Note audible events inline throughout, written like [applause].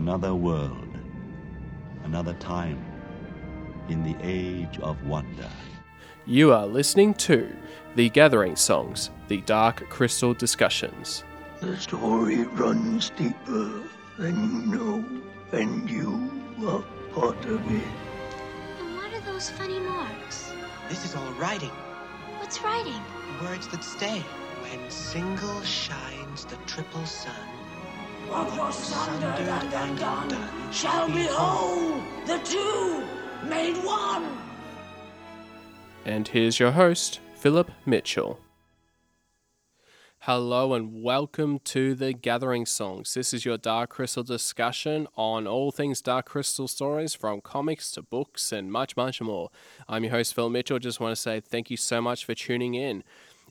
Another world, another time, in the age of wonder. You are listening to The Gathering Songs, the Dark Crystal Discussions. The story runs deeper than you know, and you are part of it. And what are those funny marks? This is all writing, What's writing? words that stay. When single shines the triple sun. What was sundered and Sundered undone undone shall be whole, the two made one. And here's your host, Philip Mitchell. Hello and welcome to the Gathering Songs. This is your Dark Crystal discussion on all things Dark Crystal stories, from comics to books and much, much more. I'm your host, Phil Mitchell. Just want to say thank you so much for tuning in.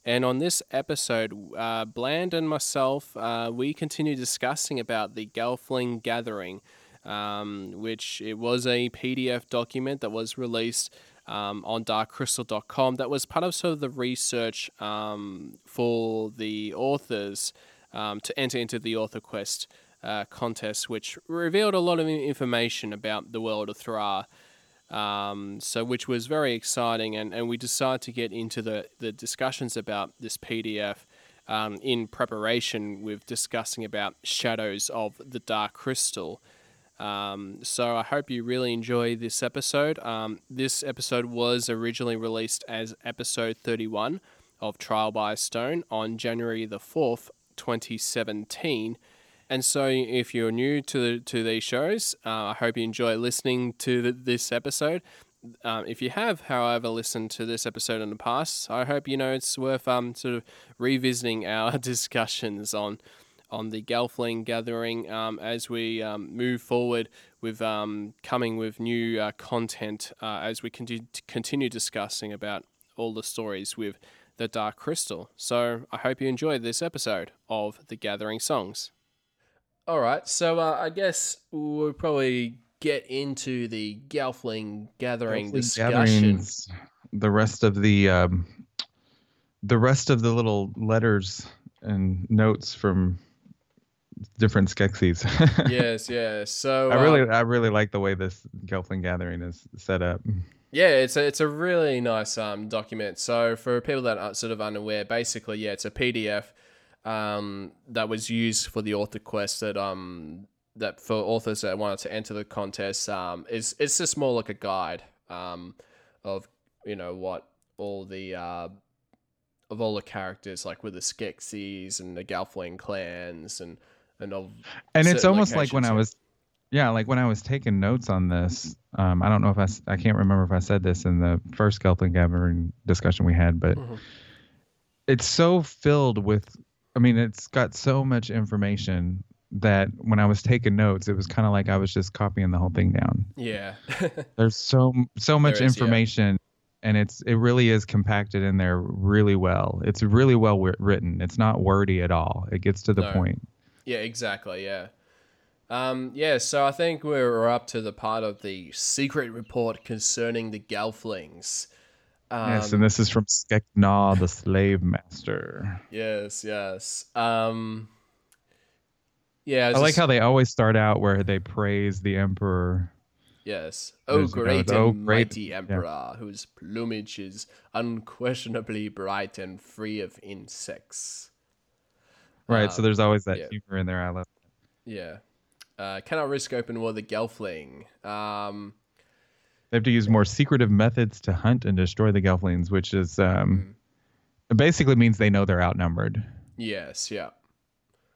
And on this episode, uh, Bland and myself, uh, we continue discussing about the Gelfling Gathering, um, which it was a PDF document that was released um, on darkcrystal.com that was part of sort of the research um, for the authors um, to enter into the Author Quest uh, contest, which revealed a lot of information about the world of Thra. Um, so, which was very exciting, and, and we decided to get into the, the discussions about this PDF um, in preparation with discussing about Shadows of the Dark Crystal. Um, so I hope you really enjoy this episode. Um, this episode was originally released as episode 31 of Trial by Stone on January the 4th, 2017. And so, if you're new to to these shows, uh, I hope you enjoy listening to the, this episode. Um, if you have, however, listened to this episode in the past, I hope you know it's worth um, sort of revisiting [laughs] our discussions on on the Gelfling gathering um, as we um, move forward with um, coming with new uh, content uh, as we continue, continue discussing about all the stories with the Dark Crystal. So I hope you enjoyed this episode of the Gathering Songs. All right, so uh, I guess we'll probably get into the Gelfling gathering Gelfling discussion. the rest of the um, the rest of the little letters and notes from different Skeksis. [laughs] yes, yes. So I really um, I really like the way this Gelfling gathering is set up. Yeah, it's a, it's a really nice um, document. So for people that are sort of unaware, basically, yeah, it's a PDF um, that was used for the author quest that um that for authors that wanted to enter the contest. Um, is it's just more like a guide um of you know what all the uh of all the characters like with the Skeksis and the Gelfling clans and and of And it's almost like when I was yeah, like when I was taking notes on this, um, I don't know if I I can't remember if I said this in the first Gelfling gathering discussion we had, but Mhm. it's so filled with I mean, it's got so much information that when I was taking notes, it was kind of like I was just copying the whole thing down. yeah. [laughs] There's so so much is, yeah. information and it's it really is compacted in there really well. It's really well wi- written. It's not wordy at all. It gets to the No. point. Yeah, exactly. Yeah. Um, yeah, so I think we're up to the part of the secret report concerning the Gelflings. Um, yes, and this is from SkekNa, the slave master. yes, yes. Um, yeah, I like how they always start out where they praise the emperor. Yes. Oh, There's, great oh, great- mighty yeah. emperor, whose plumage is unquestionably bright and free of insects. Right, so Um, there's always that yeah. humor in there. I love. Yeah. Uh, cannot risk open war the Gelfling. Um, They have to use more secretive methods to hunt and destroy the Gelflings, which is um, it basically means they know they're outnumbered. yes, yeah.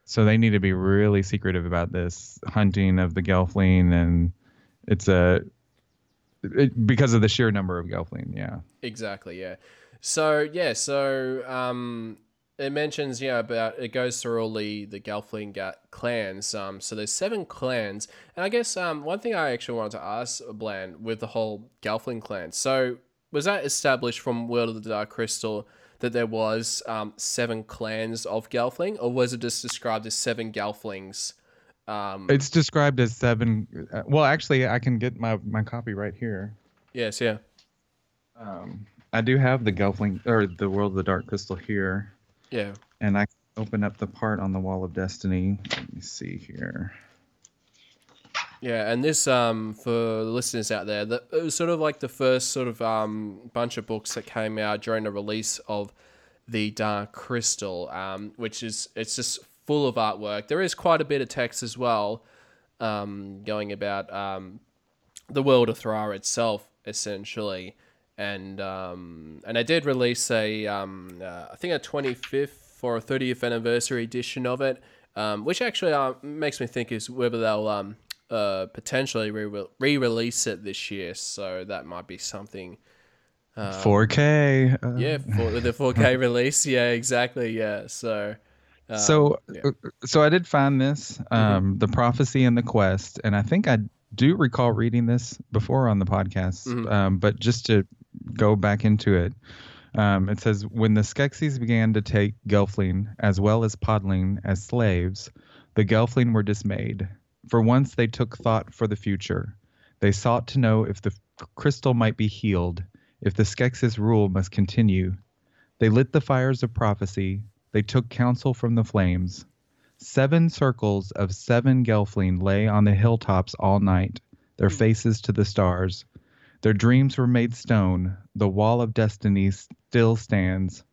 So they need to be really secretive about this hunting of the Gelfling, and it's a it, because of the sheer number of Gelfling. Yeah, Exactly, yeah. So yeah, so um, it mentions yeah about it goes through all the the Gelfling clans. Um, so there's seven clans, and I guess um one thing I actually wanted to ask Bland with the whole Gelfling clan. So was that established from World of the Dark Crystal that there was um seven clans of Gelfling, or was it just described as seven Gelflings? Um, it's described as seven. Uh, well, actually, I can get my my copy right here. yes, yeah. Um, I do have the Gelfling or the World of the Dark Crystal here, Yeah. and I open up the part on the Wall of Destiny. Let me see here. Yeah, and this um for the listeners out there, the, it was sort of like the first sort of um bunch of books that came out during the release of the Dark Crystal, um, which is it's just full of artwork. There is quite a bit of text as well, um, going about um the world of Thra itself, essentially, and um and I did release a um uh, I think a twenty fifth or a thirtieth anniversary edition of it, um, which actually uh, makes me think is whether they'll um uh, potentially re release it this year. So that might be something. 4K. uh, Yeah, for the 4K [laughs] release. Yeah, exactly. Yeah. So. um, so yeah. uh, so I did find this, um, the prophecy and the quest, and I think I do recall reading this before on the podcast. Mhm. Um, but just to go back into it, um, it says when the Skeksis began to take Gelfling as well as Podling as slaves, the Gelfling were dismayed. For once they took thought for the future. They sought to know if the crystal might be healed, if the Skeksis rule must continue. They lit the fires of prophecy. They took counsel from the flames. Seven circles of seven Gelfling lay on the hilltops all night, their faces to the stars. Their dreams were made stone. The wall of destiny still stands.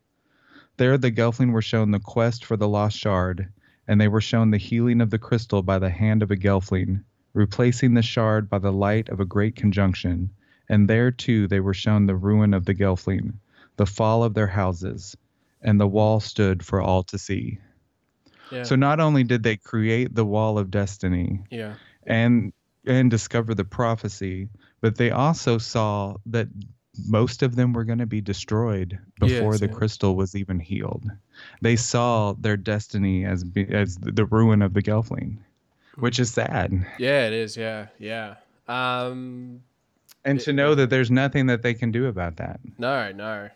There the Gelfling were shown the quest for the lost shard, and they were shown the healing of the crystal by the hand of a Gelfling, replacing the shard by the light of a great conjunction. And there too they were shown the ruin of the Gelfling, the fall of their houses, and the wall stood for all to see. yeah. So not only did they create the wall of destiny yeah. and and discover the prophecy, but they also saw that most of them were going to be destroyed before Yes, the yeah. crystal was even healed. They saw their destiny as be, as the ruin of the Gelfling, which is sad. Yeah, it is. Yeah. Yeah. Um, And to know that there's nothing that they can do about that. no, no,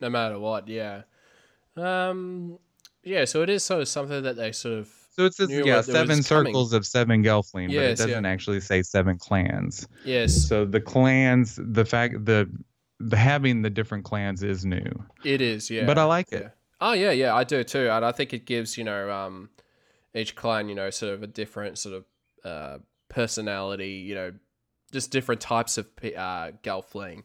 no matter what. Yeah. Um, yeah. So it is sort of something that they sort of. So it's this, Knew yeah, what- that was seven coming. circles of seven Gelfling, but it doesn't actually say seven clans. Yes, So the clans, the fact the the having the different clans is new. it is. Yeah. But I like it. Yeah. Oh yeah, yeah, I do too, and I think it gives you know um, each clan you know sort of a different sort of uh, personality, you know, just different types of uh, Gelfling.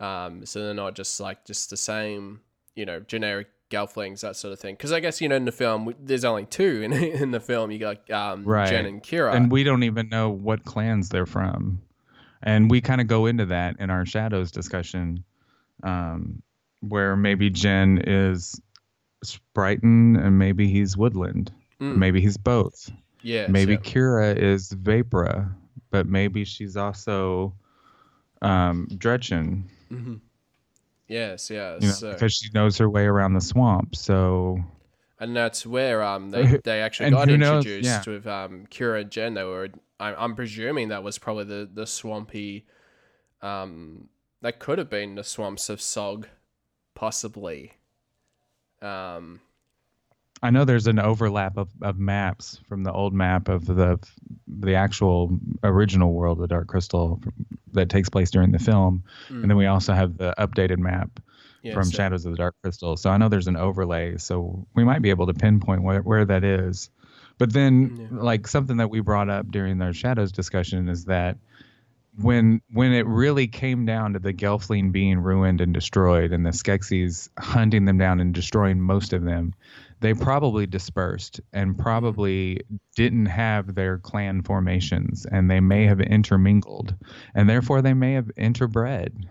Um, so they're not just like just the same, you know, generic Gelflings that sort of thing. Because I guess you know in the film there's only two in [laughs] in the film. You got um, Right. Jen and Kira. and we don't even know what clans they're from and we kind of go into that in our shadows discussion um, where maybe jen is spriton and maybe he's woodland Mm. maybe he's both yeah, maybe so- kira is Vapra, but maybe she's also um, Drenchen, Mhm. Yes, yes. you know, so- because she knows her way around the swamp. So and that's where um they, [laughs] they actually got who knows- introduced yeah. with um Kira and Jen. They were I'm, I'm presuming that was probably the the swampy, um that could have been the swamps of Sog, possibly. Um I know there's an overlap of, of maps from the old map of the the actual original world of the Dark Crystal that takes place during the film, and then we mm. also have the updated map yeah, from so- Shadows of the Dark Crystal. So I know there's an overlay, so we might be able to pinpoint where, where that is. But then, like something that we brought up during our Shadows discussion is that when when it really came down to the Gelfling being ruined and destroyed, and the Skeksis hunting them down and destroying most of them, they probably dispersed and probably didn't have their clan formations, and they may have intermingled, and therefore they may have interbred.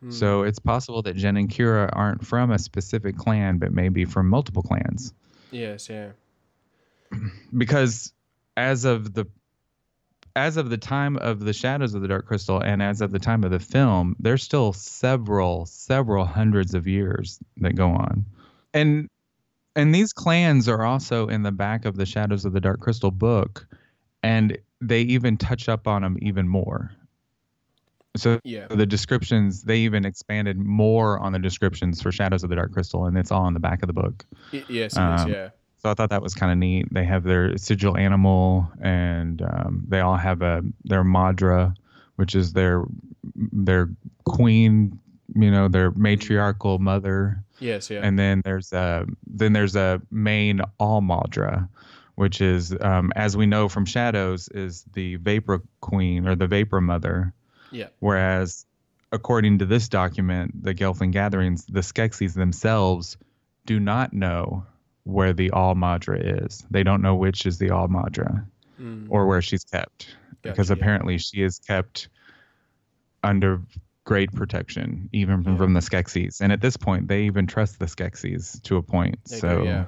Hmm. So it's possible that Jen and Kira aren't from a specific clan, but maybe from multiple clans. Yes, yeah. [clears throat] Because as of the as of the time of the Shadows of the Dark Crystal and as of the time of the film, there's still several, several hundreds of years that go on. And and these clans are also in the back of the Shadows of the Dark Crystal book, and they even touch up on them even more. So Yeah. the descriptions they even expanded more on the descriptions for Shadows of the Dark Crystal, and it's all in the back of the book. Y- yes, it is, Um, yeah. So I thought that was kind of neat. They have their sigil animal, and um, they all have a their maudra, which is their their queen, you know, their matriarchal mother. Yes, yeah. And then there's a then there's a main all maudra, which is, um, as we know from Shadows, is the Vapra Queen or the Vapra Mother. Yeah. Whereas, according to this document, the Gelfling gatherings, the Skeksis themselves do not know where the All Maudra is. They don't know which is the All Maudra Mm. or where she's kept because Gotcha, yeah. apparently she is kept under great protection, even from, Yeah. from the Skeksis. And at this point, they even trust the Skeksis to a point. They do, so, yeah.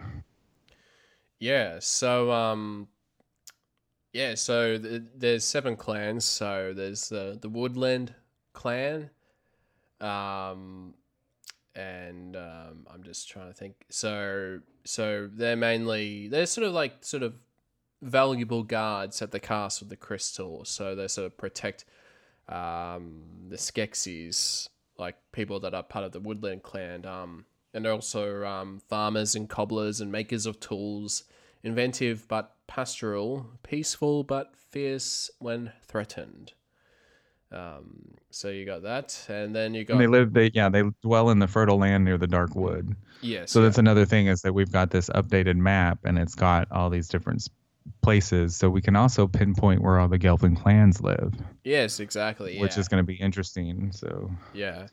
Yeah. So um, yeah. So th- there's seven clans. So there's the the Woodland clan, um, and um, I'm just trying to think. So so they're mainly they're sort of like sort of valuable guards at the castle of the crystal. So they sort of protect um, the Skeksis, like people that are part of the Woodland clan. Um, and they're also um, farmers and cobblers and makers of tools, inventive but pastoral, peaceful but fierce when threatened. Um, so you got that, and then you got and they live, they, yeah, they dwell in the fertile land near the dark wood. yes, So yeah. that's another thing is that we've got this updated map and it's got all these different places. So we can also pinpoint where all the Gelfling clans live, yes, exactly, yeah. which is going to be interesting. So yeah.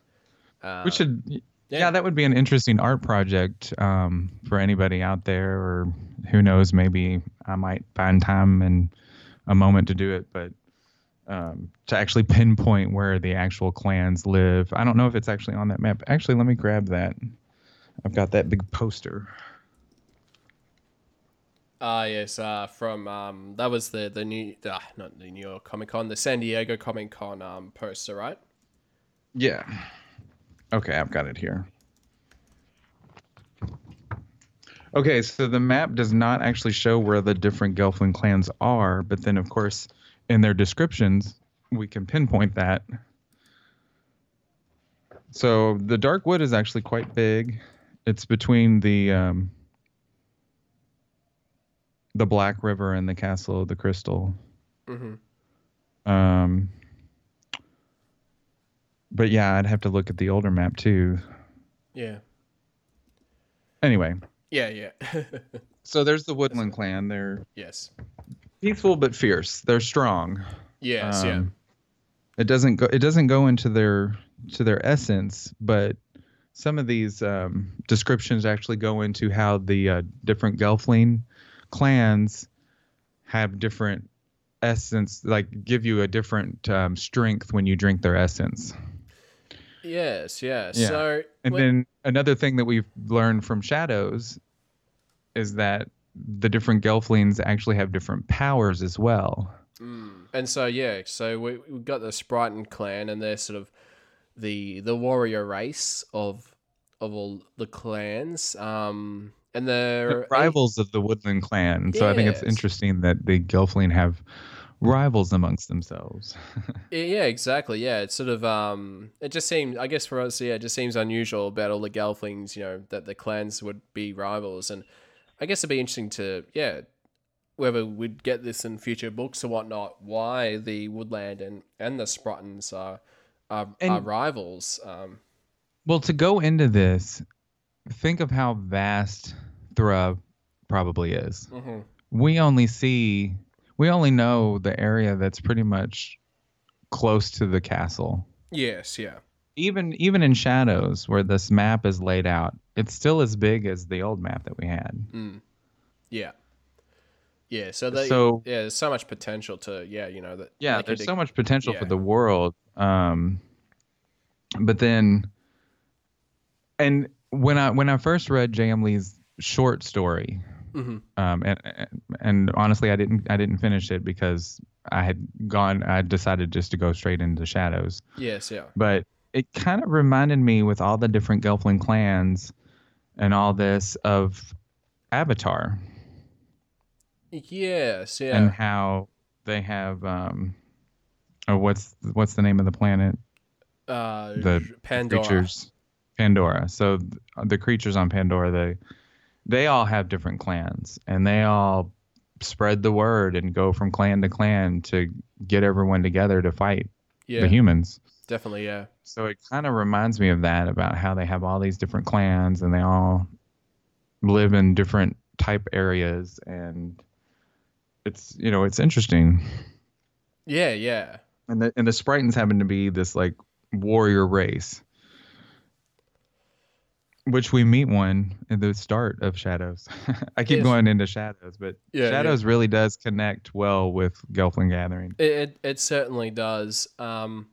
Uh, we should yeah. yeah. that would be an interesting art project um, for anybody out there or who knows maybe i might find time and a moment to do it but um, to actually pinpoint where the actual clans live i don't know if it's actually on that map actually let me grab that i've got that big poster Ah, yes, uh, from um, that was the the new, uh, not the New York Comic Con, the San Diego Comic Con um poster, right? yeah. Okay i've got it here. Okay so the map does not actually show where the different gelfling clans are but then of course in their descriptions we can pinpoint that. So the dark wood is actually quite big. It's between the um, the black river and the castle of the crystal Mm-hmm. um, but yeah i'd have to look at the older map too Yeah, anyway yeah, yeah. [laughs] so there's the woodland clan they're yes, peaceful but fierce they're strong yes, yeah. Um, It doesn't go. It doesn't go into their to their essence, but some of these um, descriptions actually go into how the uh, different Gelfling clans have different essence, like give you a different um, strength when you drink their essence. Yes, yes. Yeah. So And when- then another thing that we've learned from Shadows is that the different Gelflings actually have different powers as well. Mm. And so yeah, so we we got the Spriton clan, and they're sort of the the warrior race of of all the clans. Um, and they're rivals of the Woodland clan. So I think it's interesting that the Gelfling have rivals amongst themselves. [laughs] Yeah, exactly. Yeah, it's sort of um, it just seems, I guess for us, yeah, it just seems unusual about all the Gelflings, you know, that the clans would be rivals, and I guess it'd be interesting to, yeah, whether we'd get this in future books or whatnot, why the Woodland and and the Spritons are are, are rivals. Um, well, to go into this, think of how vast Probably is. mhm. We only see, we only know the area that's pretty much close to the castle. Yes, yeah, Even even in Shadows, where this map is laid out, it's still as big as the old map that we had. mm. yeah, yeah. So they, So- yeah, there's so much potential to, yeah, you know that. yeah there's so much potential for the world um but then and when i when i first read j.m lee's short story Mhm. um and and- and honestly i didn't i didn't finish it because i had gone i decided just to go straight into shadows Yes, yeah. but it kind of reminded me with all the different gelfling clans and all this of avatar Yes, yeah. and how they have um oh what's what's the name of the planet uh, the Pandora. creatures pandora so the creatures on pandora they they all have different clans and they all spread the word and go from clan to clan to get everyone together to fight Yeah, the humans definitely. Yeah, so it kind of reminds me of that about how they have all these different clans and they all live in different type areas and it's you know it's interesting. Yeah, yeah. And the and the Spritons happen to be this like warrior race, which we meet one at the start of Shadows. [laughs] I keep Yes. going into Shadows, but Yeah, Shadows really does connect well with Gelfling Gathering. It it, it certainly does. Um,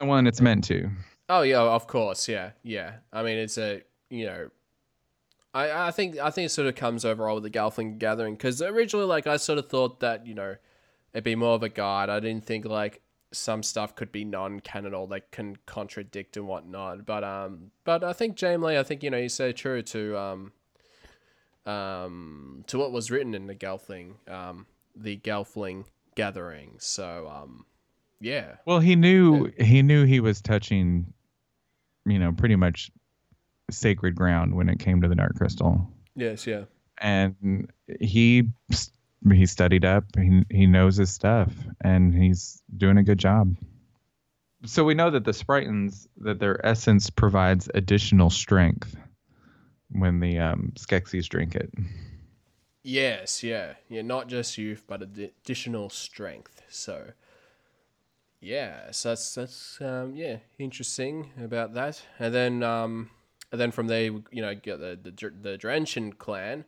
and it's meant to. oh yeah, of course, yeah, yeah. I mean, it's a you know, I I think I think it sort of comes overall with the Gelfling Gathering because originally, like, I sort of thought that you know, it'd be more of a guide. I didn't think like some stuff could be non-canon or like can contradict and whatnot. But um, but I think James Lee, I think you know, he's so true to um, um, to what was written in the Gelfling, um, the Gelfling Gathering. So um, yeah, Well, he knew he knew he was touching, you know, pretty much sacred ground when it came to the Dark Crystal, yes, yeah. and he he studied up. He he knows his stuff, and he's doing a good job. So we know that the Spritons that their essence provides additional strength when the um, Skeksis drink it. Yes, yeah, yeah. Not just youth, but additional strength. So, yeah, so that's that's um, yeah, interesting about that. And then um, and then from there, you know, get the the Dr- the Drenchen clan,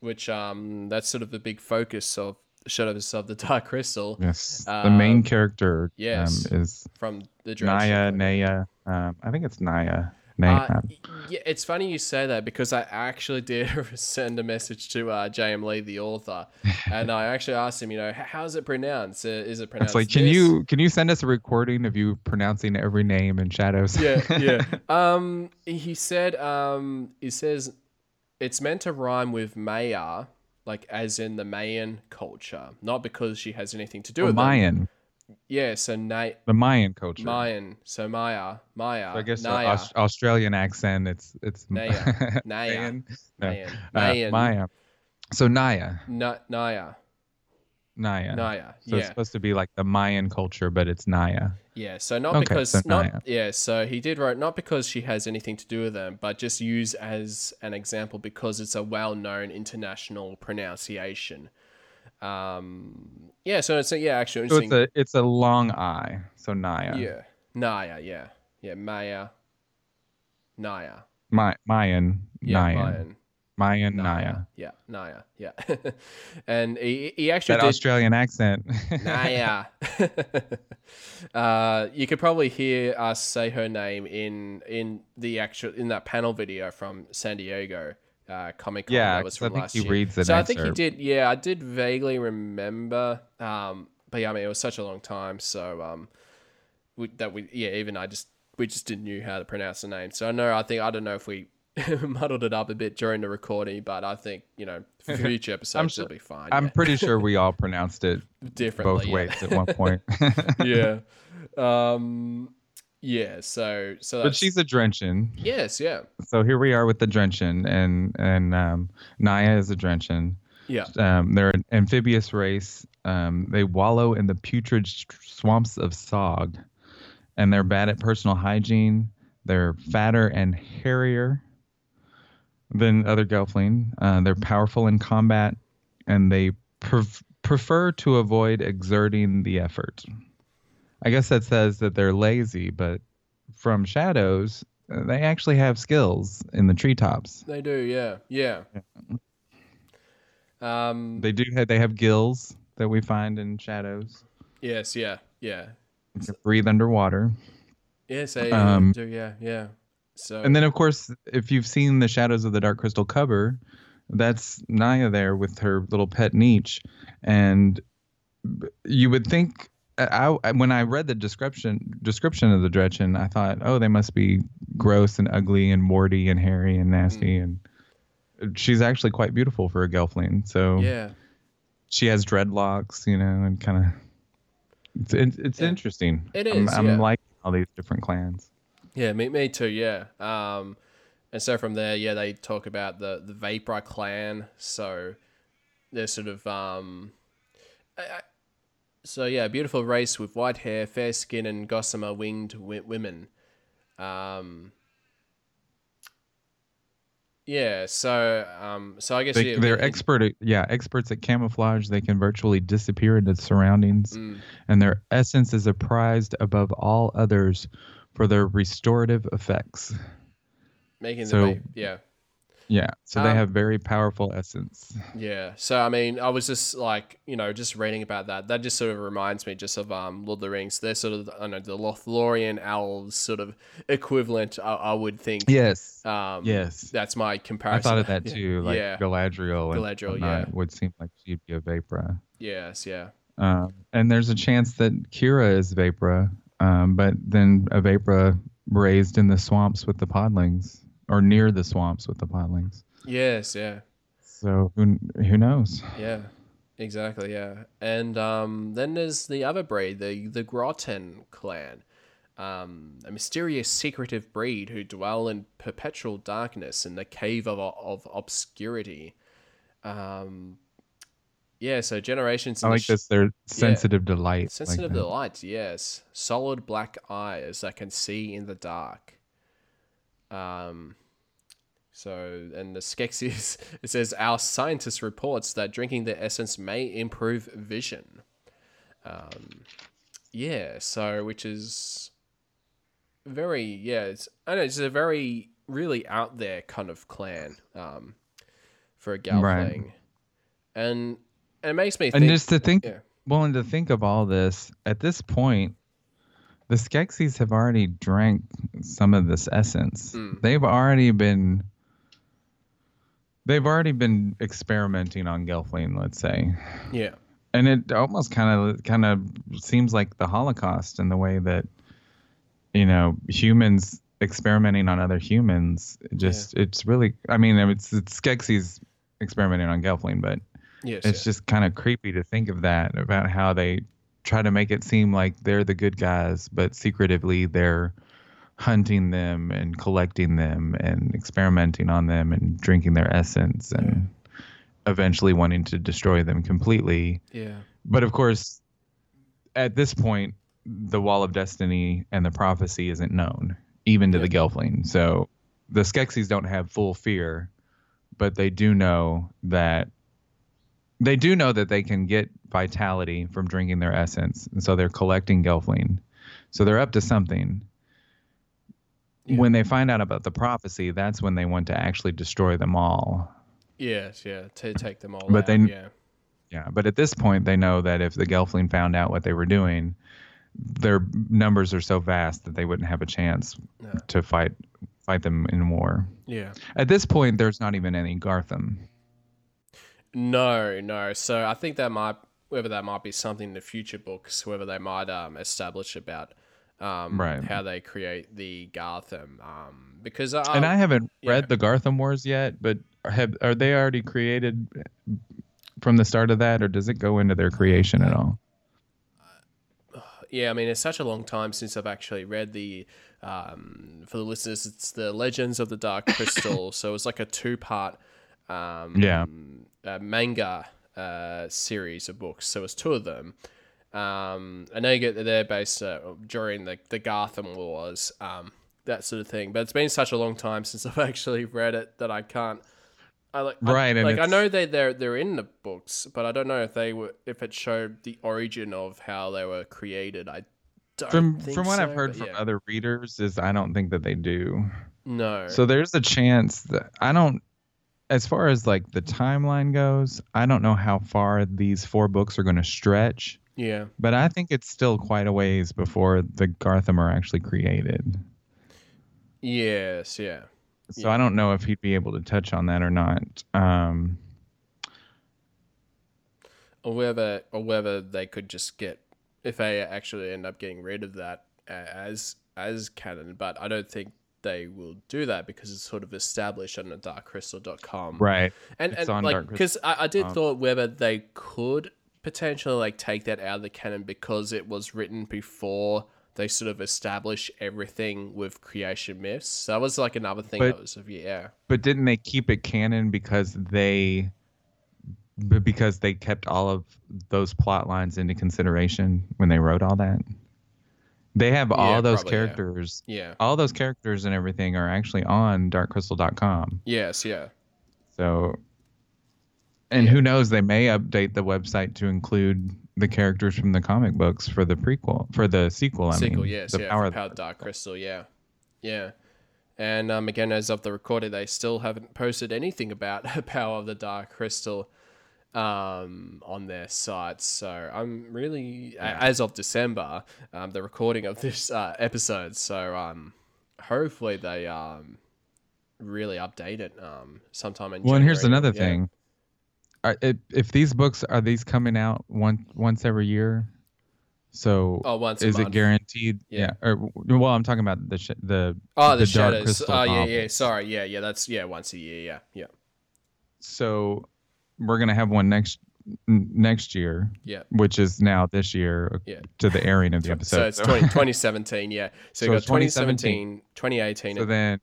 which um, that's sort of the big focus of Shadows of the Dark Crystal. Yes, the main Um, character yes. um, is From the Naia. Naia. Um, I think it's Naia. Naia. Uh, yeah, it's funny you say that because I actually did [laughs] send a message to uh, J.M. Lee, the author, [laughs] and I actually asked him, you know, how's it pronounced? Uh, is it pronounced? It's like, can this?" you can you send us a recording of you pronouncing every name in Shadows? Yeah, yeah. [laughs] um, he said, um, he says it's meant to rhyme with Maya, like as in the Mayan culture, not because she has anything to do Oh, with them. Mayan, Yeah, so Na- the Mayan culture. Mayan, so Maya, Maya, So I guess the Naia, Aus- Australian accent. It's it's Naia, [laughs] Naia, Mayan. No. Mayan, Uh, Mayan, Maya. So Naia, Na- Naia, Naia. Naia. So it's supposed to be like the Mayan culture, but it's Naia. yeah. So not Okay, because so not Naia. yeah. So he did write not because she has anything to do with them, but just use as an example because it's a well-known international pronunciation. Um, yeah. So it's a, yeah, actually So it's a it's a long I. So Naia. yeah, Naia. Yeah, yeah. Maya, Naia. Ma- Mayan. Yeah, Naia. Mayan. Mayan. Naia. Naia. Yeah, Naia. Yeah. [laughs] and he, he actually That did, Australian accent. Naia. [laughs] [laughs] uh, you could probably hear us say her name in in the actual in that panel video from San Diego uh, Comic Con. Yeah, that was 'cause I from think last he year. reads an So I think he did. Yeah, I did vaguely remember. Um, but yeah, I mean, it was such a long time, so um, we, that we yeah, even I just we just didn't knew how to pronounce the name. So I know I think I don't know if we. [laughs] muddled it up a bit during the recording, but I think you know for [laughs] future episodes sure- it'll be fine. I'm yeah. pretty sure we all [laughs] pronounced it differently both yeah. ways at one point. yeah. Um yeah, so so but she's a Drenchen. Yes, yeah. So here we are with the Drenchen, and and um, Naia is a Drenchen. Yeah. Um, they're an amphibious race. Um, they wallow in the putrid swamps of Sog, and they're bad at personal hygiene. They're fatter and hairier than other Gelfling. Uh, they're powerful in combat, and they pref- prefer to avoid exerting the effort. I guess that says that they're lazy, but from shadows, uh, they actually have skills in the treetops. They do, yeah. Yeah. Um They do have they have gills that we find in shadows. yes, yeah, yeah. They can breathe underwater. Yes, they Um, do, yeah, yeah. So And then of course, if you've seen the Shadows of the Dark Crystal cover, that's Naia there with her little pet Neech, and you would think. I, I- when I read the description description of the Drenchen, I thought, oh, they must be gross and ugly and warty and hairy and nasty, Hmm. and she's actually quite beautiful for a Gelfling. So yeah. she has dreadlocks, you know, and kind of it's it's, it's Yeah. interesting. It I'm, is, I'm yeah. liking all these different clans. Yeah, me, me too. Yeah. Um, and so from there, yeah, they talk about the the Vapra clan. So they're sort of um, I, I, so yeah, beautiful race with white hair, fair skin, and gossamer winged wi- women. Um, Yeah. So, um, so I guess They, yeah, they're it- expert, at, yeah, experts at camouflage. They can virtually disappear into the surroundings, Mm, and their essence is apprised above all others for their restorative effects. making So- the yeah. Yeah, so they Um, have very powerful essence. Yeah. So I mean, I was just like, you know, just reading about that. That just sort of reminds me just of um Lord of the Rings. They're sort of I don't know the Lothlorien elves sort of equivalent. I, I would think. Yes, Um, yes. That's my comparison. I thought of that [laughs] too. Like yeah. Galadriel, and Galadriel, whatnot yeah. would seem like she'd be a Vapra. Yes. Yeah. Um, and there's a chance that Kira is Vapra, um, but then a Vapra raised in the swamps with the podlings, or near the swamps with the podlings. Yes. Yeah. So who who knows? Yeah. Exactly. Yeah. And um, then there's the other breed, the the Grottan clan. Um, a mysterious, secretive breed who dwell in perpetual darkness in the cave of, of obscurity. Um, yeah, so generations. I like sh- this. They're sensitive to light. Sensitive that. to light, yes. Solid black eyes that can see in the dark. Um, so, and the Skeksis, [laughs] it says, our scientist reports that drinking the essence may improve vision. Um, yeah, so, which is very, yeah, it's, I know, it's a very, really out there kind of clan um, for a Gelfling. Right. And, and it makes me And think. just to think, yeah. well, and to think of all this at this point, the Skeksis have already drank some of this essence. Mm. They've already been. They've already been experimenting on Gelfling, let's say. yeah. and it almost kind of kind of seems like the holocaust in the way that you know humans experimenting on other humans just it's really i mean it's it's skeksis experimenting on gelfling but Yes. it's just kind of creepy to think of that about how they try to make it seem like they're the good guys but secretively they're hunting them and collecting them and experimenting on them and drinking their essence and eventually wanting to destroy them completely yeah. but of course, at this point, the Wall of Destiny and the prophecy isn't known, even to the Gelfling. So the Skeksis don't have full fear, but they do know that they do know that they can get vitality from drinking their essence, and so they're collecting Gelfling. So they're up to something. When they find out about the prophecy, that's when they want to actually destroy them all. Yes, yeah, to take them all But out. they- yeah, Yeah, but at this point, they know that if the Gelfling found out what they were doing, their numbers are so vast that they wouldn't have a chance No. to fight fight them in war. yeah. At this point, there's not even any Garthim. No, no. So I think that might whether that might be something in the future books, whether they might um, establish about um, Right. how they create the Garthim. Um, because uh, and I haven't yeah. read the Garthim Wars yet, but have are they already created from the start of that, or does it go into their creation at all? yeah, I mean, it's such a long time since I've actually read the. Um, for the listeners, it's the Legends of the Dark Crystal. [laughs] so it's like a two-part um, Yeah. Uh, manga uh, series of books. So it's two of them. Um, I know you get they're based uh, during the the Garthim Wars, um, that sort of thing. But it's been such a long time [laughs] since I've actually read it that I can't. I like Right, and like I know they they're they're in the books, but I don't know if they were if it showed the origin of how they were created. I don't From think from what so, I've heard from yeah. other readers, is I don't think that they do. no. So there's a chance that I don't as far as like the timeline goes, I don't know how far these four books are going to stretch, yeah, but I think it's still quite a ways before the Garthim are actually created. yes, yeah, So I don't know if he'd be able to touch on that or not. Um, or whether or whether they could just get if they actually end up getting rid of that uh, as as canon. But I don't think they will do that because it's sort of established on darkcrystal.com. right. and It's and like because I, I did Um, thought whether they could potentially like take that out of the canon because it was written before they sort of establish everything with creation myths. So that was like another thing But- that was of yeah. But didn't they keep it canon because they because they kept all of those plot lines into consideration when they wrote all that? They have all Yeah, those probably, characters. Yeah. All those characters and everything are actually on darkcrystal.com. Yes. Yeah. So, and who knows? They may update the website to include the characters from the comic books for the prequel, for the sequel. I Sequel. mean, yes. the yeah. Power of the Power Dark Crystal. Yeah. Yeah. And um, again, as of the recording, they still haven't posted anything about the [laughs] Power of the Dark Crystal um, on their site. So I'm really, a as of December, um, the recording of this uh, episode. So um, hopefully they um, really update it um, sometime in Well, and here's another Yeah. thing. Are, if, if these books are these coming out one once every year, so Oh, once is it guaranteed? Yeah. Or well, I'm talking about the sh- the Oh, the, the Dark shadows. Crystal Oh, yeah, yeah. Sorry. Yeah, yeah. That's yeah. Once a year. Yeah, yeah, so we're gonna have one next n- next year, yeah. which is now this year Yeah. to the airing of the episode. So it's 20, [laughs] 2017. Yeah. So, So you got 2017, 2018. So and, then,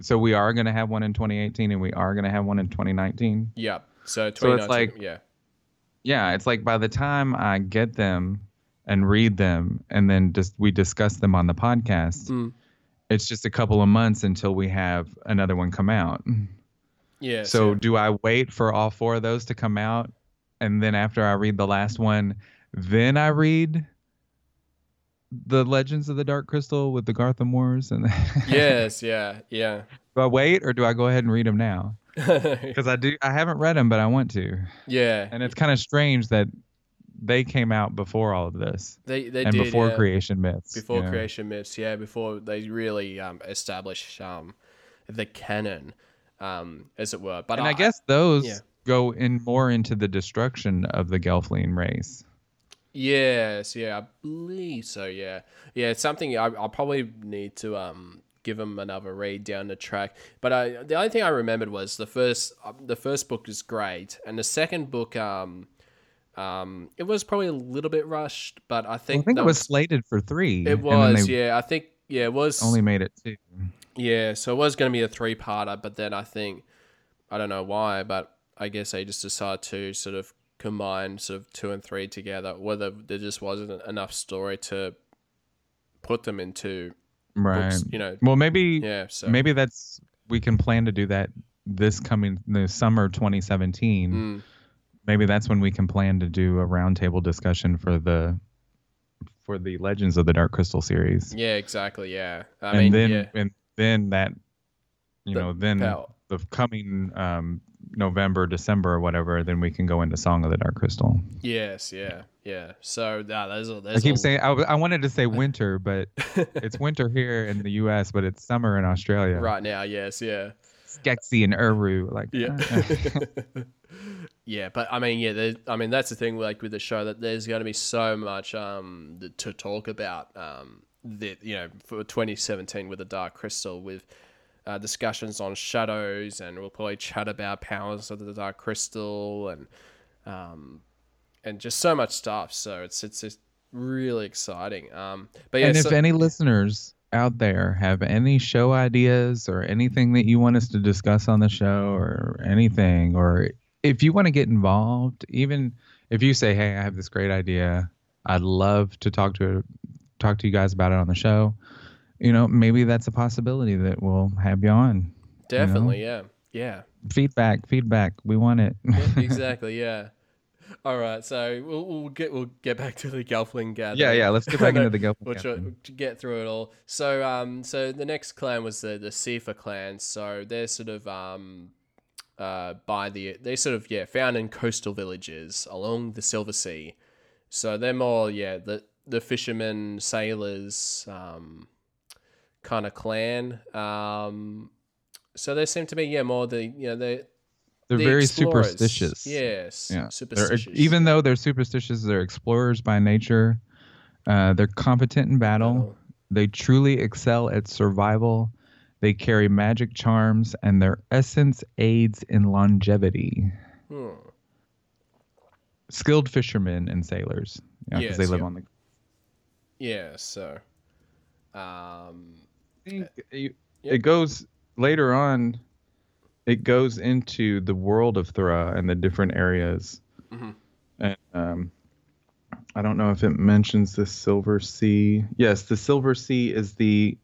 so we are gonna have one in 2018, and we are gonna have one in 2019. yeah. So 2019. So it's like- yeah. Yeah, it's like by the time I get them and read them, and then just we discuss them on the podcast, Mm. it's just a couple of months until we have another one come out. Yeah. So do I wait for all four of those to come out, and then after I read the last one, then I read the Legends of the Dark Crystal with the Garthim Wars, and [laughs] yes. Yeah. Yeah. do I wait or do I go ahead and read them now? [laughs] Because I do, I haven't read them, but I want to, yeah. and it's kind of strange that they came out before all of this They they and did before yeah. creation myths. before yeah. creation myths. Yeah. Before they really um establish um the canon, um as it were. But and I, guess those yeah. go in more into the destruction of the Gelfling race. Yes, yeah, I believe so. Yeah, yeah, it's something I, I'll probably need to um give them another read down the track. But I, the only thing I remembered was the first uh, the first book is great, and the second book um um it was probably a little bit rushed, but I think I think think it was slated for three. it was they yeah. I think yeah, it was only made it two. Yeah, so it was going to be a three parter, but then I think, I don't know why, but I guess they just decided to sort of combine sort of two and three together, whether there just wasn't enough story to put them into Right. books, you know. Well, maybe Yeah, so maybe that's we can plan to do that this coming the summer 2017. Mm, Maybe that's when we can plan to do a roundtable discussion for the for the Legends of the Dark Crystal series. yeah, exactly, yeah. I and mean, then yeah, and then that you The know then the coming um November, December or whatever, then we can go into Song of the Dark Crystal. yes, yeah, yeah. So nah, there's, a- I there's keep a- saying I, I wanted to say [laughs] winter, but it's winter here in the U.S., but it's summer in Australia. right now, yes, yeah. Skeksis and urRu, like Yeah. [laughs] yeah, but I mean, yeah, I mean that's the thing, like with the show, that there's going to be so much um to talk about. Um, that you know, for 2017 with the Dark Crystal, with uh, discussions on shadows, and we'll probably chat about powers of the Dark Crystal, and um, and just so much stuff. So it's it's just really exciting. Um, but yeah, and if so- any listeners out there have any show ideas or anything that you want us to discuss on the show or anything, or if you want to get involved, even if you say, "Hey, I have this great idea," I'd love to talk to talk to you guys about it on the show. You know, maybe that's a possibility that we'll have you on. definitely, yeah, yeah. Feedback, feedback. We want it. Yeah, [laughs] exactly. Yeah. All right. So we'll, we'll get we'll get back to the Gelfling gathering. yeah, yeah. Let's get back into the [laughs] go. We'll try to get through it all. So um, so the next clan was the the Sifa clan. So they're sort of um, uh, by the they sort of yeah found in coastal villages along the Silver Sea. So they're more yeah the the fishermen sailors um, kind of clan. Um, so they seem to be yeah more the you know they They're the very explorers. superstitious. Yes. Yeah. They're, even though they're superstitious, they're explorers by nature. Uh, they're competent in battle. Battle. They truly excel at survival. They carry magic charms, and their essence aids in longevity. Hmm. Skilled fishermen and sailors, because Yes, they live yeah. on the. Yeah. So. Um. think you- Yep. it goes later on. It goes into the world of Thra and the different areas, Mhm. and um, I don't know if it mentions the Silver Sea. Yes, the Silver Sea is the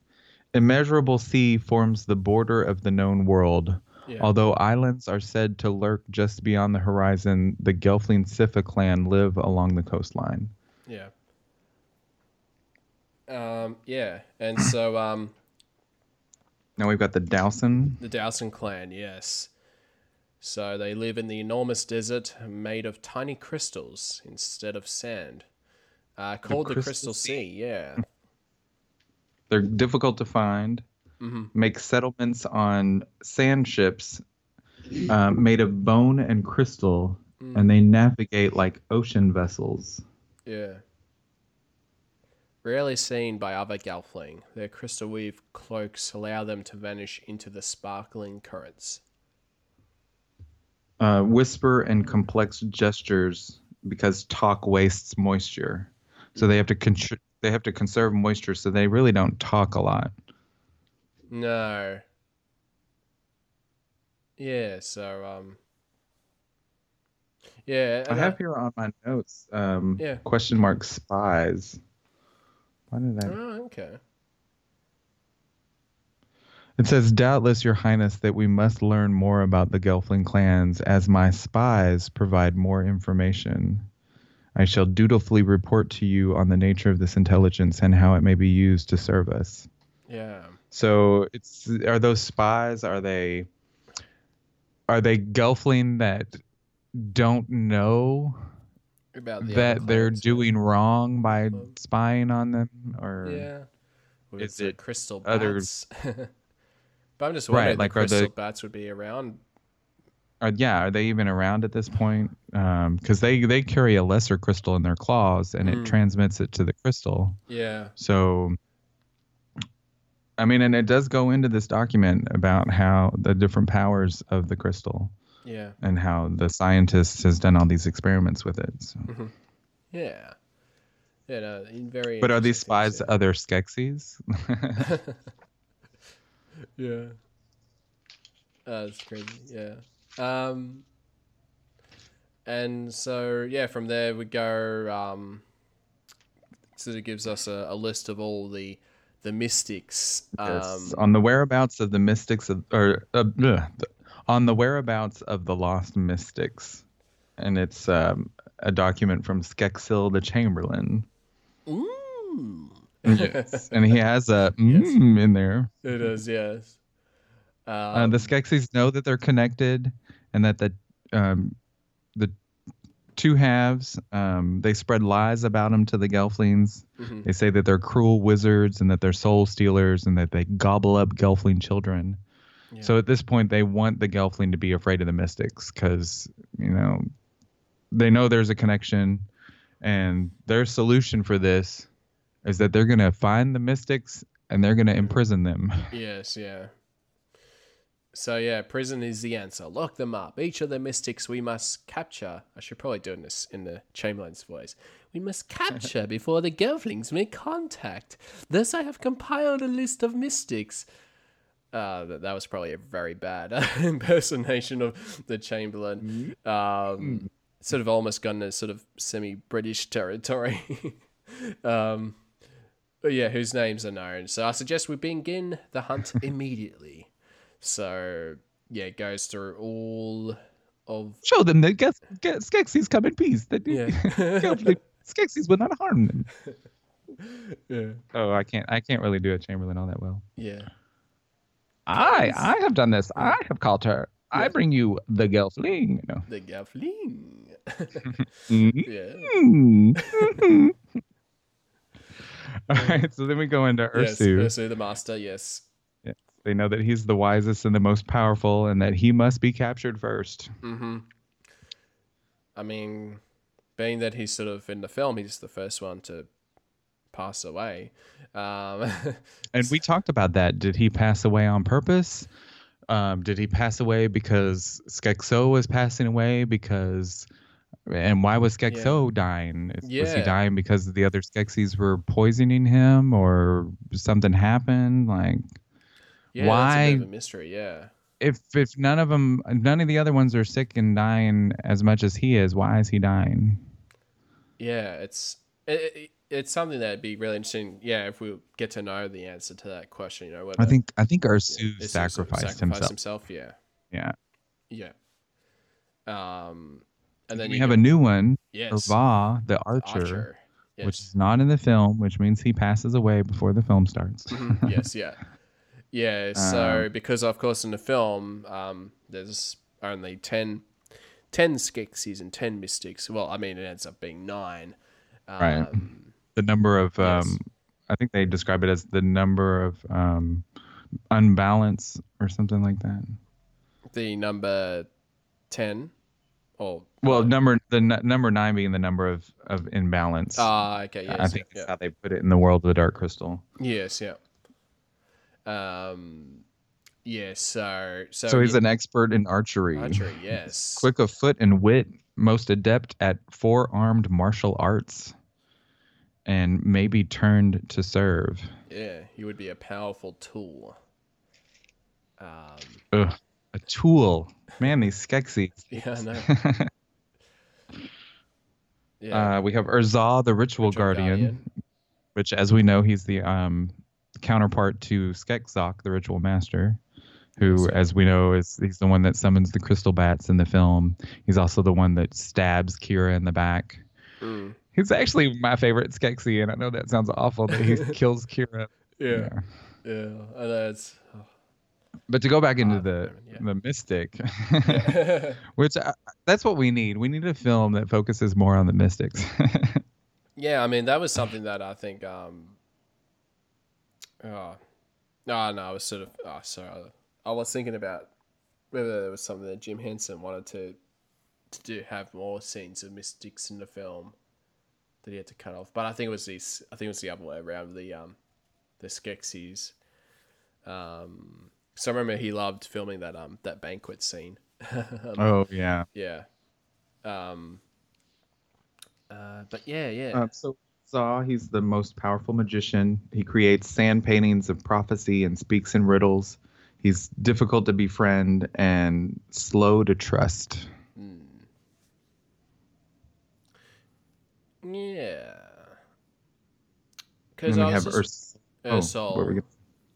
immeasurable sea forms the border of the known world. Yeah. Although islands are said to lurk just beyond the horizon, the Gelfling Sifa clan live along the coastline. Yeah. Um, yeah, and so um, Now we've got the Dousan. the Dousan clan, yes. So they live in the enormous desert made of tiny crystals instead of sand. Uh, called the Crystal Crystal Sea, yeah. They're difficult to find. Make settlements on sand ships um, made of bone and crystal, and they navigate like ocean vessels. Yeah. Rarely seen by other Gelfling, their crystal weave cloaks allow them to vanish into the sparkling currents. Uh, whisper and complex gestures because talk wastes moisture, so they have to contr- they have to conserve moisture, so they really don't talk a lot. No. Yeah, so um Yeah, I have here on my notes um, Yeah. question mark spies. Why did I? Oh, okay. It says, Doubtless, Your Highness, that we must learn more about the Gelfling clans, as my spies provide more information. I shall dutifully report to you on the nature of this intelligence and how it may be used to serve us. Yeah. So, it's are those spies? Are they are they Gelfling that don't know About the that they're doing wrong by spying on them, or Yeah. Is it crystal other- bats? [laughs] but I'm just Right, like, the are the- crystal bats would be around. are yeah are they even around at this point because they they carry a lesser crystal in their claws and Mm. it transmits it to the crystal Yeah. so i mean and it does go into this document about how the different powers of the crystal Yeah. and how the scientist has done all these experiments with it so. Yeah. Yeah, no, very but are these spies other skeksis [laughs] Yeah. Uh, that's crazy. Yeah. Um. And so yeah, from there we go. Um. So it gives us a, a list of all the the mystics. Um. Yes, on the whereabouts of the mystics of, or uh, the- on the whereabouts of the lost mystics and it's um, a document from skeksil the chamberlain Ooh. yes [laughs] and he has a mm in there It is yes. Um, uh, the skeksis know that they're connected and that the um, the two halves um, they spread lies about them to the gelflings mhm. they say that they're cruel wizards and that they're soul stealers and that they gobble up gelfling children So at this point, they want the Gelfling to be afraid of the Mystics because you know they know there's a connection, and their solution for this is that they're gonna find the Mystics and they're gonna imprison them. [laughs] Yes, yeah. So yeah, prison is the answer. Lock them up. Each of the mystics we must capture. I should probably do this in the Chamberlain's voice. We must [laughs] capture before the Gelflings make contact. Thus, I have compiled a list of mystics. Uh, that, that was probably a very bad [laughs] impersonation of the Chamberlain. Um, sort of almost gone to sort of semi-British territory. [laughs] um, but yeah, whose names are known. So I suggest we begin the hunt [laughs] immediately. So yeah, it goes through all of Show them that get Skeksis come in peace. That Yeah. Skeksis will not harm them. yeah Oh, I can't. I can't really do a Chamberlain all that well. yeah I I have done this. I have called her. I bring you the Gelfling. No. the Gelfling. Mhm. [laughs] yeah. Mm. [laughs] All right, so then we go into Ursu. Yes, Ursu. The master. Yes. They know that he's the wisest and the most powerful, and that he must be captured first. Mm-hmm. I mean, being that he's sort of in the film, he's the first one to pass away. Um, [laughs] And we talked about that. Did he pass away on purpose? Um, did he pass away because Skekso was passing away? Because and why was Skekso dying? Is- Was he dying because the other Skeksis were poisoning him, or something happened? Like, yeah, Why- bit of a mystery. Yeah. if if none of them, none of the other ones are sick and dying as much as he is, why is he dying? Yeah, it's it, it, it's something that'd be really interesting. Yeah, if we get to know the answer to that question, you know, whether I think I think is he sacrificed, sacrificed himself. himself. Yeah, Yeah. yeah. Um, and then we have a new one, yes, Urva, the archer, Archer. Yes. which is not in the film, which means he passes away before the film starts. Mhm, yes, yeah, yeah. [laughs] So because of course in the film, um, there's only 10, 10 Skeksis and ten Mystics. Well, I mean it ends up being nine. Um, Right. The number of um, I think they describe it as the number of um, unbalance or something like that. The number ten, or Well, number the n- number nine being the number of of imbalance. ah, okay, yes, I think yeah. that's how they put it in the world of the Dark Crystal. Yes, yeah. Um, yeah. So, so, So, he's yeah, an expert in archery, archery. [laughs] Yes. quick of foot and wit, most adept at four armed martial arts, and maybe turned to serve. Yeah, he would be a powerful tool. Um, Ugh, a tool, man. These Skeksis. [laughs] yeah, I know. [laughs] Yeah. Uh, we have UrZah, the ritual, Ritual guardian, which, as we know, he's the um, counterpart to Skekzok, the ritual master, who, as we know, is he's the one that summons the crystal bats in the film. He's also the one that stabs Kira in the back. Mm. He's actually my favorite Skeksis, and I know that sounds awful that he [laughs] kills Kira. Yeah. Yeah. I know it's. But to go back into Ah, the yeah. the mystic, Oh. [laughs] [laughs] which I, that's what we need. We need a film that focuses more on the mystics. Yeah, I mean that was something that I think. Um, oh, no, no, I was sort of. Oh, sorry, I was thinking about whether there was something that Jim Henson wanted to to do have more scenes of mystics in the film that he had to cut off. But I think it was these. I think it was the other way around. The um, the Skeksis. Um, so I remember he loved filming that um that banquet scene. [laughs] oh yeah. Yeah. Um. Uh, but yeah, yeah. Uh, so Zaw, he's the most powerful magician. He creates sand paintings of prophecy and speaks in riddles. He's difficult to befriend and slow to trust. Yeah. Because we I have just, Urs- oh, Ursol, what were we gonna-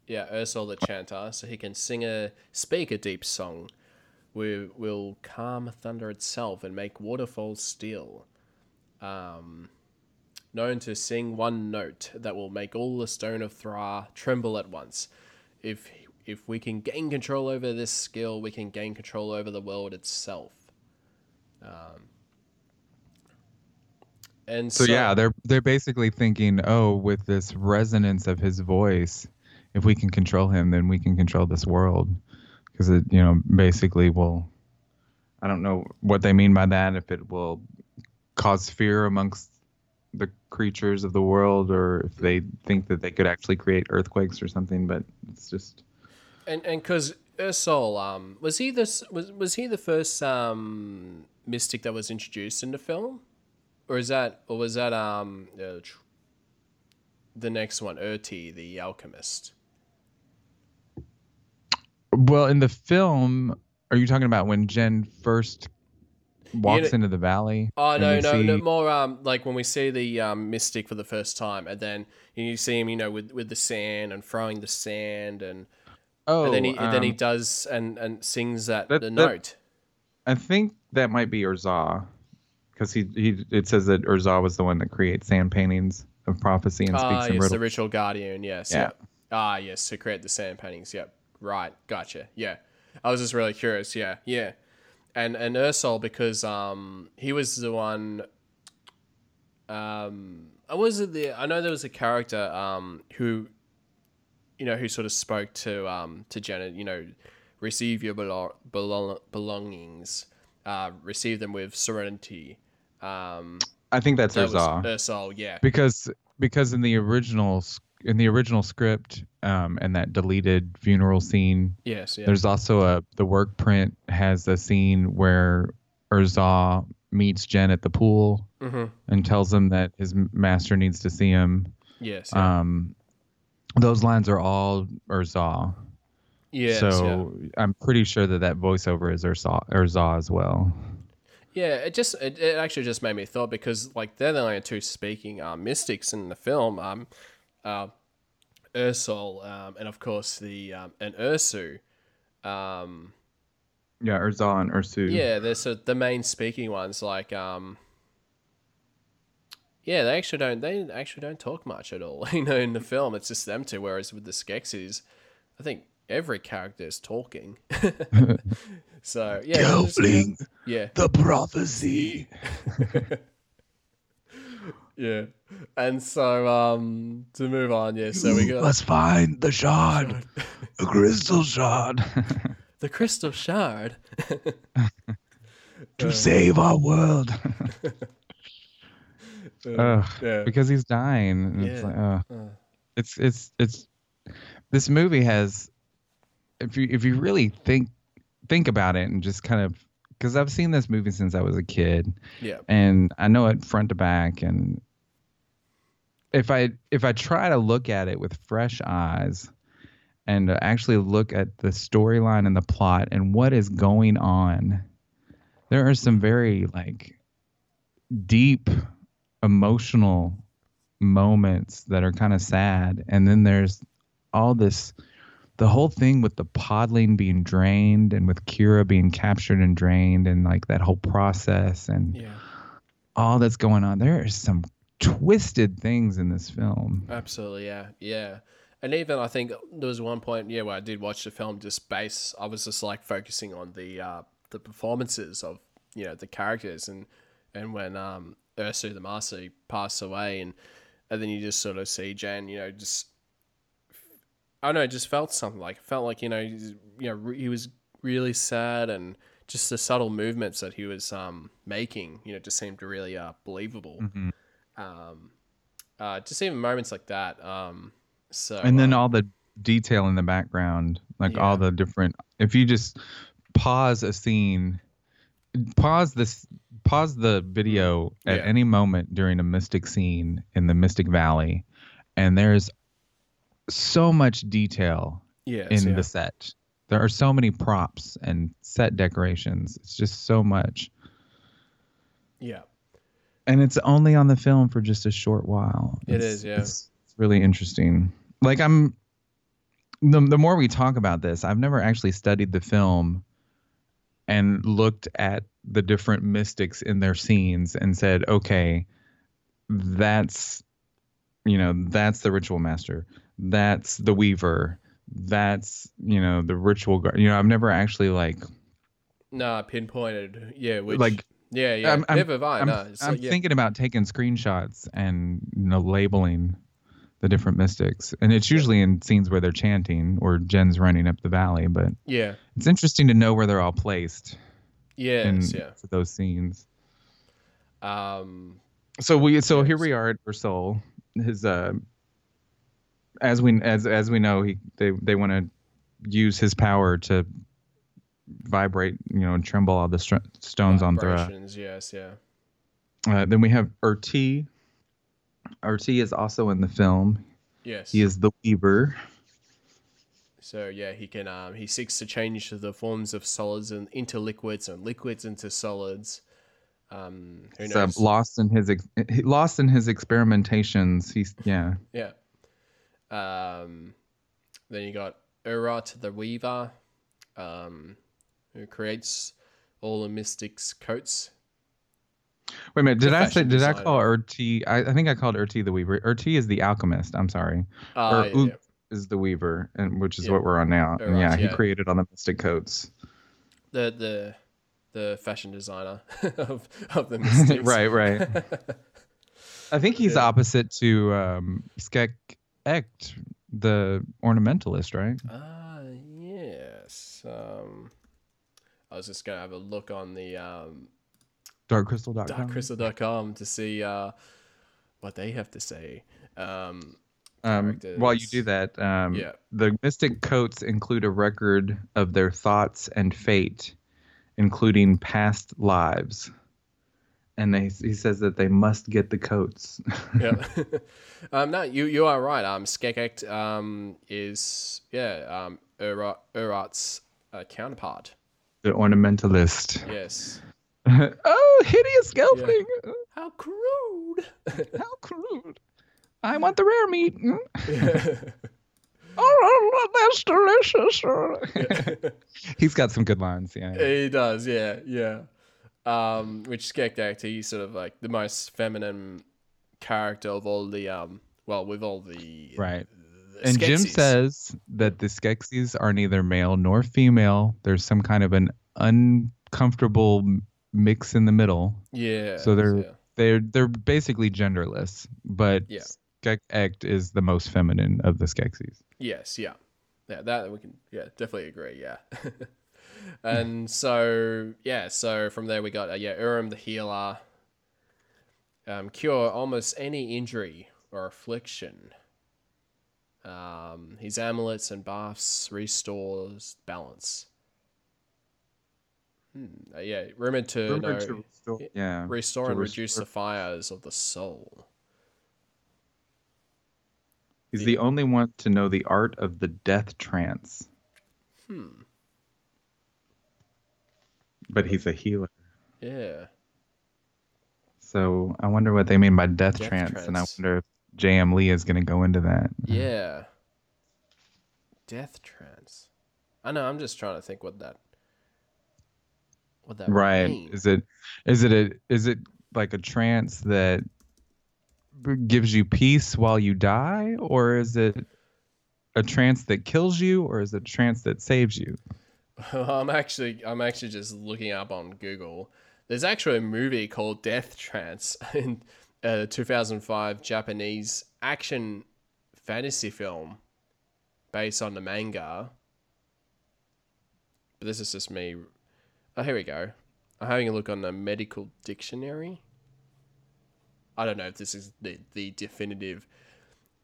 yeah, Ursol the chanter, so he can sing a speak a deep song, we will calm thunder itself and make waterfalls still. Um, known to sing one note that will make all the stone of Thra tremble at once. If if we can gain control over this skill, we can gain control over the world itself. Um, and So, yeah, they're they're basically thinking, oh, with this resonance of his voice, if we can control him, then we can control this world, because it, you know, basically will. I don't know what they mean by that. If it will cause fear amongst the creatures of the world, or if they think that they could actually create earthquakes or something. But it's just And and because Ursol, um, was he this was was he the first um mystic that was introduced in the film, or is that or was that um uh, the next one, Urti the alchemist? well in the film. Are you talking about when Jen first walks know- into the valley? Oh and no, we no, no, more um like when we see the um mystic for the first time, and then you see him, you know, with with the sand and throwing the sand, and, Oh, and then he and then he um, does and and sings that, that- the that- note. I think that might be UrZah, because he, he it says that UrZah was the one that creates sand paintings of prophecy and speaks in yes, riddles. the ritual guardian. Yes. Yeah. Yeah. Ah, yes, to create the sand paintings. Yep. Right. Gotcha. Yeah. I was just really curious. Yeah. Yeah. And and Ursol because um he was the one. Um, I was it the I know there was a character um who, you know, who sort of spoke to um to Janet. You know, receive your belong, belong, belongings. Uh, receive them with serenity. Um, I think that's that UrZah, was Yeah. because because in the original in the original script um, and that deleted funeral scene, Yes. Yeah. there's also a the work print has a scene where UrZah meets Jen at the pool mm-hmm. and tells him that his master needs to see him. Yes. Yeah. Um, those lines are all UrZah. yes, so I'm pretty sure that that voiceover is UrZah, UrZah as well. Yeah, it just it, it actually just made me thought because like they're the only two speaking um, mystics in the film. Um, uh, Ursol, um, and of course the um, and Ursu. Um, Yeah, Ursol and Ursu. yeah, they're sort the main speaking ones. Like, um, yeah, they actually don't they actually don't talk much at all. [laughs] You know, in the film, it's just them two. Whereas with the Skeksis, I think every character is talking. [laughs] [laughs] so yeah, it was- Gelfling, yeah, the prophecy. [laughs] yeah. And so, um, to move on, yeah. So we You got must find the shard, the crystal shard, [laughs] the crystal shard. to save our world. [laughs] Ugh, yeah. because he's dying. and It's Yeah. like, ugh. Uh. it's it's it's this movie has if you if you really think think about it and just kind of because I've seen this movie since I was a kid. Yeah. and I know it front to back. And if I if I try to look at it with fresh eyes and actually look at the storyline and the plot and what is going on there are some very like deep emotional moments that are kind of sad. And then there's all this the whole thing with the podling being drained and with Kira being captured and drained and like that whole process and Yeah. all that's going on there are some twisted things in this film Absolutely, yeah, yeah. And even I think there was one point, yeah, where I did watch the film just base. I was just like focusing on the uh, the performances of you know the characters, and and when um Ursu the Master passed away, and and then you just sort of see Jen, you know, just I don't know, it just felt something like it felt like you know, you know, re- he was really sad, and just the subtle movements that he was um making, you know, just seemed really uh believable. Um, uh, just even moments like that. Um, so and then uh, all the detail in the background like all the different if you just pause a scene pause this pause the video at Yeah. any moment during a mystic scene in the mystic valley and there's so much detail yes, in yeah. the set there are so many props and set decorations it's just so much yeah, and it's only on the film for just a short while. It It's- yeah. It's, it's really interesting. Like I'm, the the more we talk about this, I've never actually studied the film and looked at the different mystics in their scenes and said, okay, that's, you know, that's the ritual master, that's the weaver, that's you know the ritual guard. You know, I've never actually like Nah, pinpointed. Yeah, which Like, yeah, yeah. I'm, I'm, I. I'm, no, it's I'm like, yeah. thinking about taking screenshots and you know labeling the different mystics, and it's usually in scenes where they're chanting or Jen's running up the valley. But yeah, it's interesting to know where they're all placed yes, in yeah. those scenes. Um, So we so here we are at Ursol. His uh, as we as as we know, he they they want to use his power to vibrate, you know, and tremble all the str- stones on Thra. Yes, yeah. Uh, then we have Urti. Urti is also in the film. Yes. He is the Weaver. So yeah, he can. Um, he seeks to change the forms of solids and into liquids and liquids into solids. Um, uh, lost in his ex- lost in his experimentations. He's yeah. Yeah. Um, then you got UrUtt the Weaver, um, who creates all the mystics' coats. Wait a minute. Did I say? Did I call Urti? I, I think I called Urti the Weaver. Urti is the alchemist. I'm sorry. Uh, or yeah, Ut is the Weaver, and which is Yeah. what we're on now. Yeah, he created all the mystic coats. the the the fashion designer [laughs] of of the [laughs] mystics. right, right. [laughs] I think he's Yeah. opposite to um, Skek Ekt, the ornamentalist, right? Ah, yes. Um, I was just gonna have a look on the um, Darkcrystal.com. darkcrystal.com to see uh, what they have to say. Um, Um, while you do that, um, Yeah. the mystic coats include a record of their thoughts and fate, including past lives. And they, he says that they must get the coats. [laughs] yeah. [laughs] um, no, you you are right. Um, Skekekt um is yeah um UrUtt's uh, counterpart. the ornamentalist. Yes. [laughs] oh, hideous gelfling! How crude! How crude! I want the rare meat. Oh, that's delicious. [laughs] He's got some good lines. Yeah. he does, yeah, yeah. Um, which Skekdak, he's sort of like the most feminine character of all the um, well, with all the Right. the And Jim says that the Skeksis are neither male nor female. There's some kind of an uncomfortable mix in the middle. yeah. so they're yeah. they're they're basically genderless, but Yeah. Skekekt is the most feminine of the Skeksis. Yes, yeah. Yeah, that we can yeah, definitely agree, yeah. [laughs] and so yeah, so from there we got uh, yeah, Urim the healer. Um, cure almost any injury or affliction. Um, his amulets and buffs restores balance. Hmm. uh, yeah, rumored to Rumored know, to restore- yeah, restore to and reduce the fires of the soul. He's the only one to know the art of the death trance. Hmm. But he's a healer. Yeah. So I wonder what they mean by death, Death trance, and I wonder if J.M. Lee is going to go into that. Yeah. Death trance. I know. I'm just trying to think what that. What that Right? Is it is it a is it like a trance that gives you peace while you die, or is it a trance that kills you, or is it a trance that saves you? [laughs] I'm actually I'm actually just looking up on Google. There's actually a movie called Death Trance [laughs] in uh, a 2005 Japanese action fantasy film based on the manga. But this is just me. Oh, here we go. I'm having a look on the medical dictionary. I don't know if this is the, the definitive.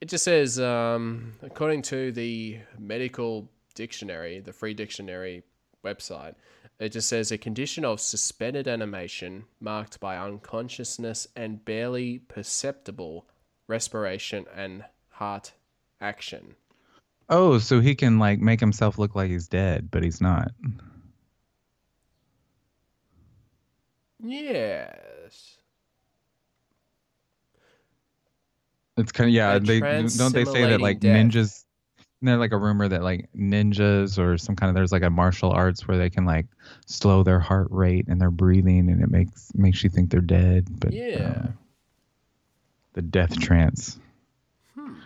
It just says, um, according to the medical dictionary, the free dictionary website, it just says a condition of suspended animation marked by unconsciousness and barely perceptible respiration and heart action. Oh, so he can like make himself look like he's dead, but he's not. Yes. It's kind of yeah. They don't they say that like death. ninjas. Isn't like a rumor that like ninjas or some kind of there's like a martial arts where they can like slow their heart rate and their breathing and it makes makes you think they're dead. But Yeah. um, the death trance.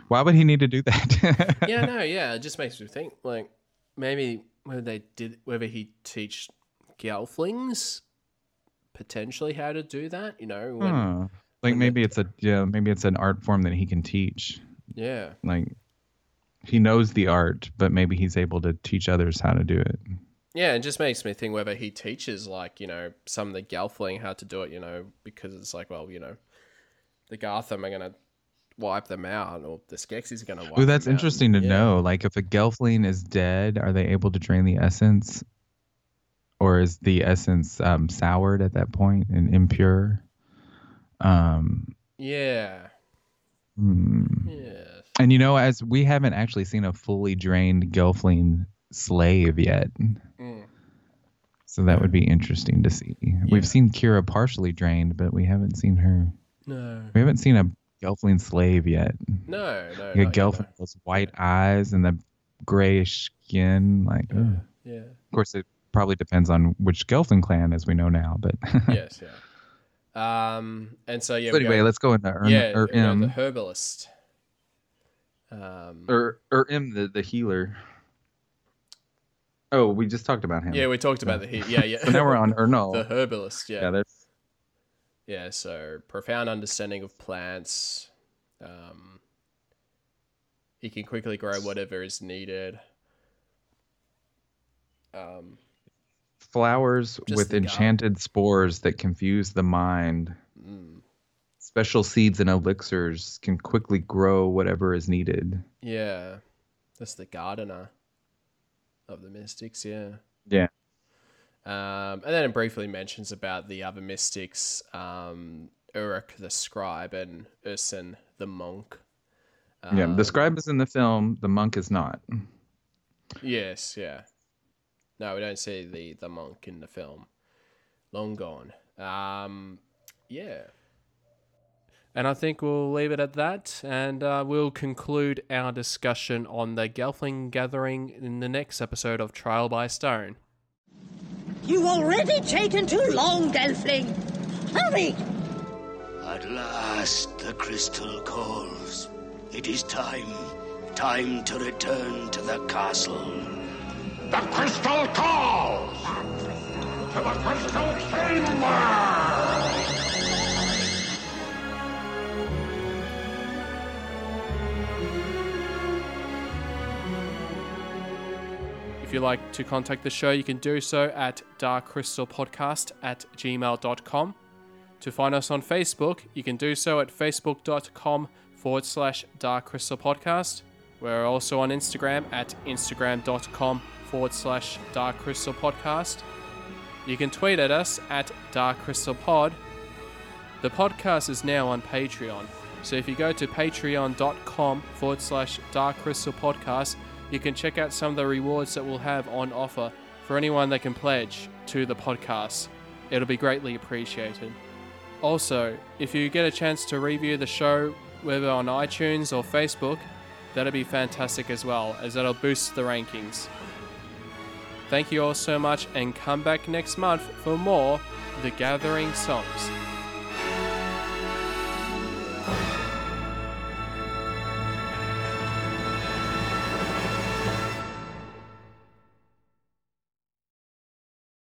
Why would he need to do that? [laughs] yeah, no, yeah. It just makes me think like maybe whether they did whether he teach gelflings potentially how to do that. You know, when, Huh. Like maybe it's a yeah maybe it's an art form that he can teach. yeah, Like he knows the art, but maybe he's able to teach others how to do it. yeah. It just makes me think whether he teaches like you know some of the gelfling how to do it. You know, because it's like well, you know, the Garthim are gonna wipe them out, or the Skeksis are gonna wipe. Oh, that's them out. interesting to Yeah. know. Like, if a Gelfling is dead, are they able to drain the essence, or is the essence um, soured at that point and impure? Um, Yeah. hmm. Yes. And you know, as we haven't actually seen a fully drained Gelfling slave yet, Mm. so that would be interesting to see. We've seen Kira partially drained, but we haven't seen her. No. We haven't seen a Gelfling slave yet. No. No. Like a Gelfling with those white eyes and the grayish skin, like. ugh. Yeah. Of course, it probably depends on which Gelfling clan, as we know now. But yes. [laughs] Yeah. Um. And so yeah. But anyway, go- let's go into Ern, yeah. or M the herbalist. Um. or or M the the healer. Oh, we just talked about him. Yeah, we talked about the he- yeah yeah. [laughs] So now we're on [laughs] UrNol. the herbalist. yeah, Yeah. that's Yeah. So profound understanding of plants. Um. He can quickly grow whatever is needed. Um. Flowers Just with god. enchanted spores that confuse the mind. mm, Special seeds and elixirs can quickly grow whatever is needed. Yeah. That's the gardener of the mystics. Yeah. Yeah. Um, and then it briefly mentions about the other mystics, um, Uruk the scribe and UrSen the monk. Um, yeah, Um, the scribe is in the film, the monk is not. Yes, yeah. No, we don't see the, the monk in the film. Long gone. Um, yeah. And I think we'll leave it at that, and uh, we'll conclude our discussion on the Gelfling Gathering in the next episode of Trial by Stone. You've already taken too long, Gelfling. Hurry! At last the crystal calls. It is time. Time to return to the castle. The crystal calls! To the crystal chamber! If you'd like to contact the show, you can do so at darkcrystalpodcast at gmail.com. To find us on Facebook, you can do so at facebook.com forward slash darkcrystalpodcast. We're also on Instagram at instagram.com forward slash Dark Crystal Podcast. You can tweet at us at Dark Crystal Pod. The podcast is now on Patreon, so if you go to patreon.com forward slash Dark Crystal Podcast, you can check out some of the rewards that we'll have on offer for anyone that can pledge to the podcast. It'll be greatly appreciated. Also, if you get a chance to review the show, whether on iTunes or Facebook, that'll be fantastic as well, as that'll boost the rankings. Thank you all so much, and come back next month for more The Gathering Songs.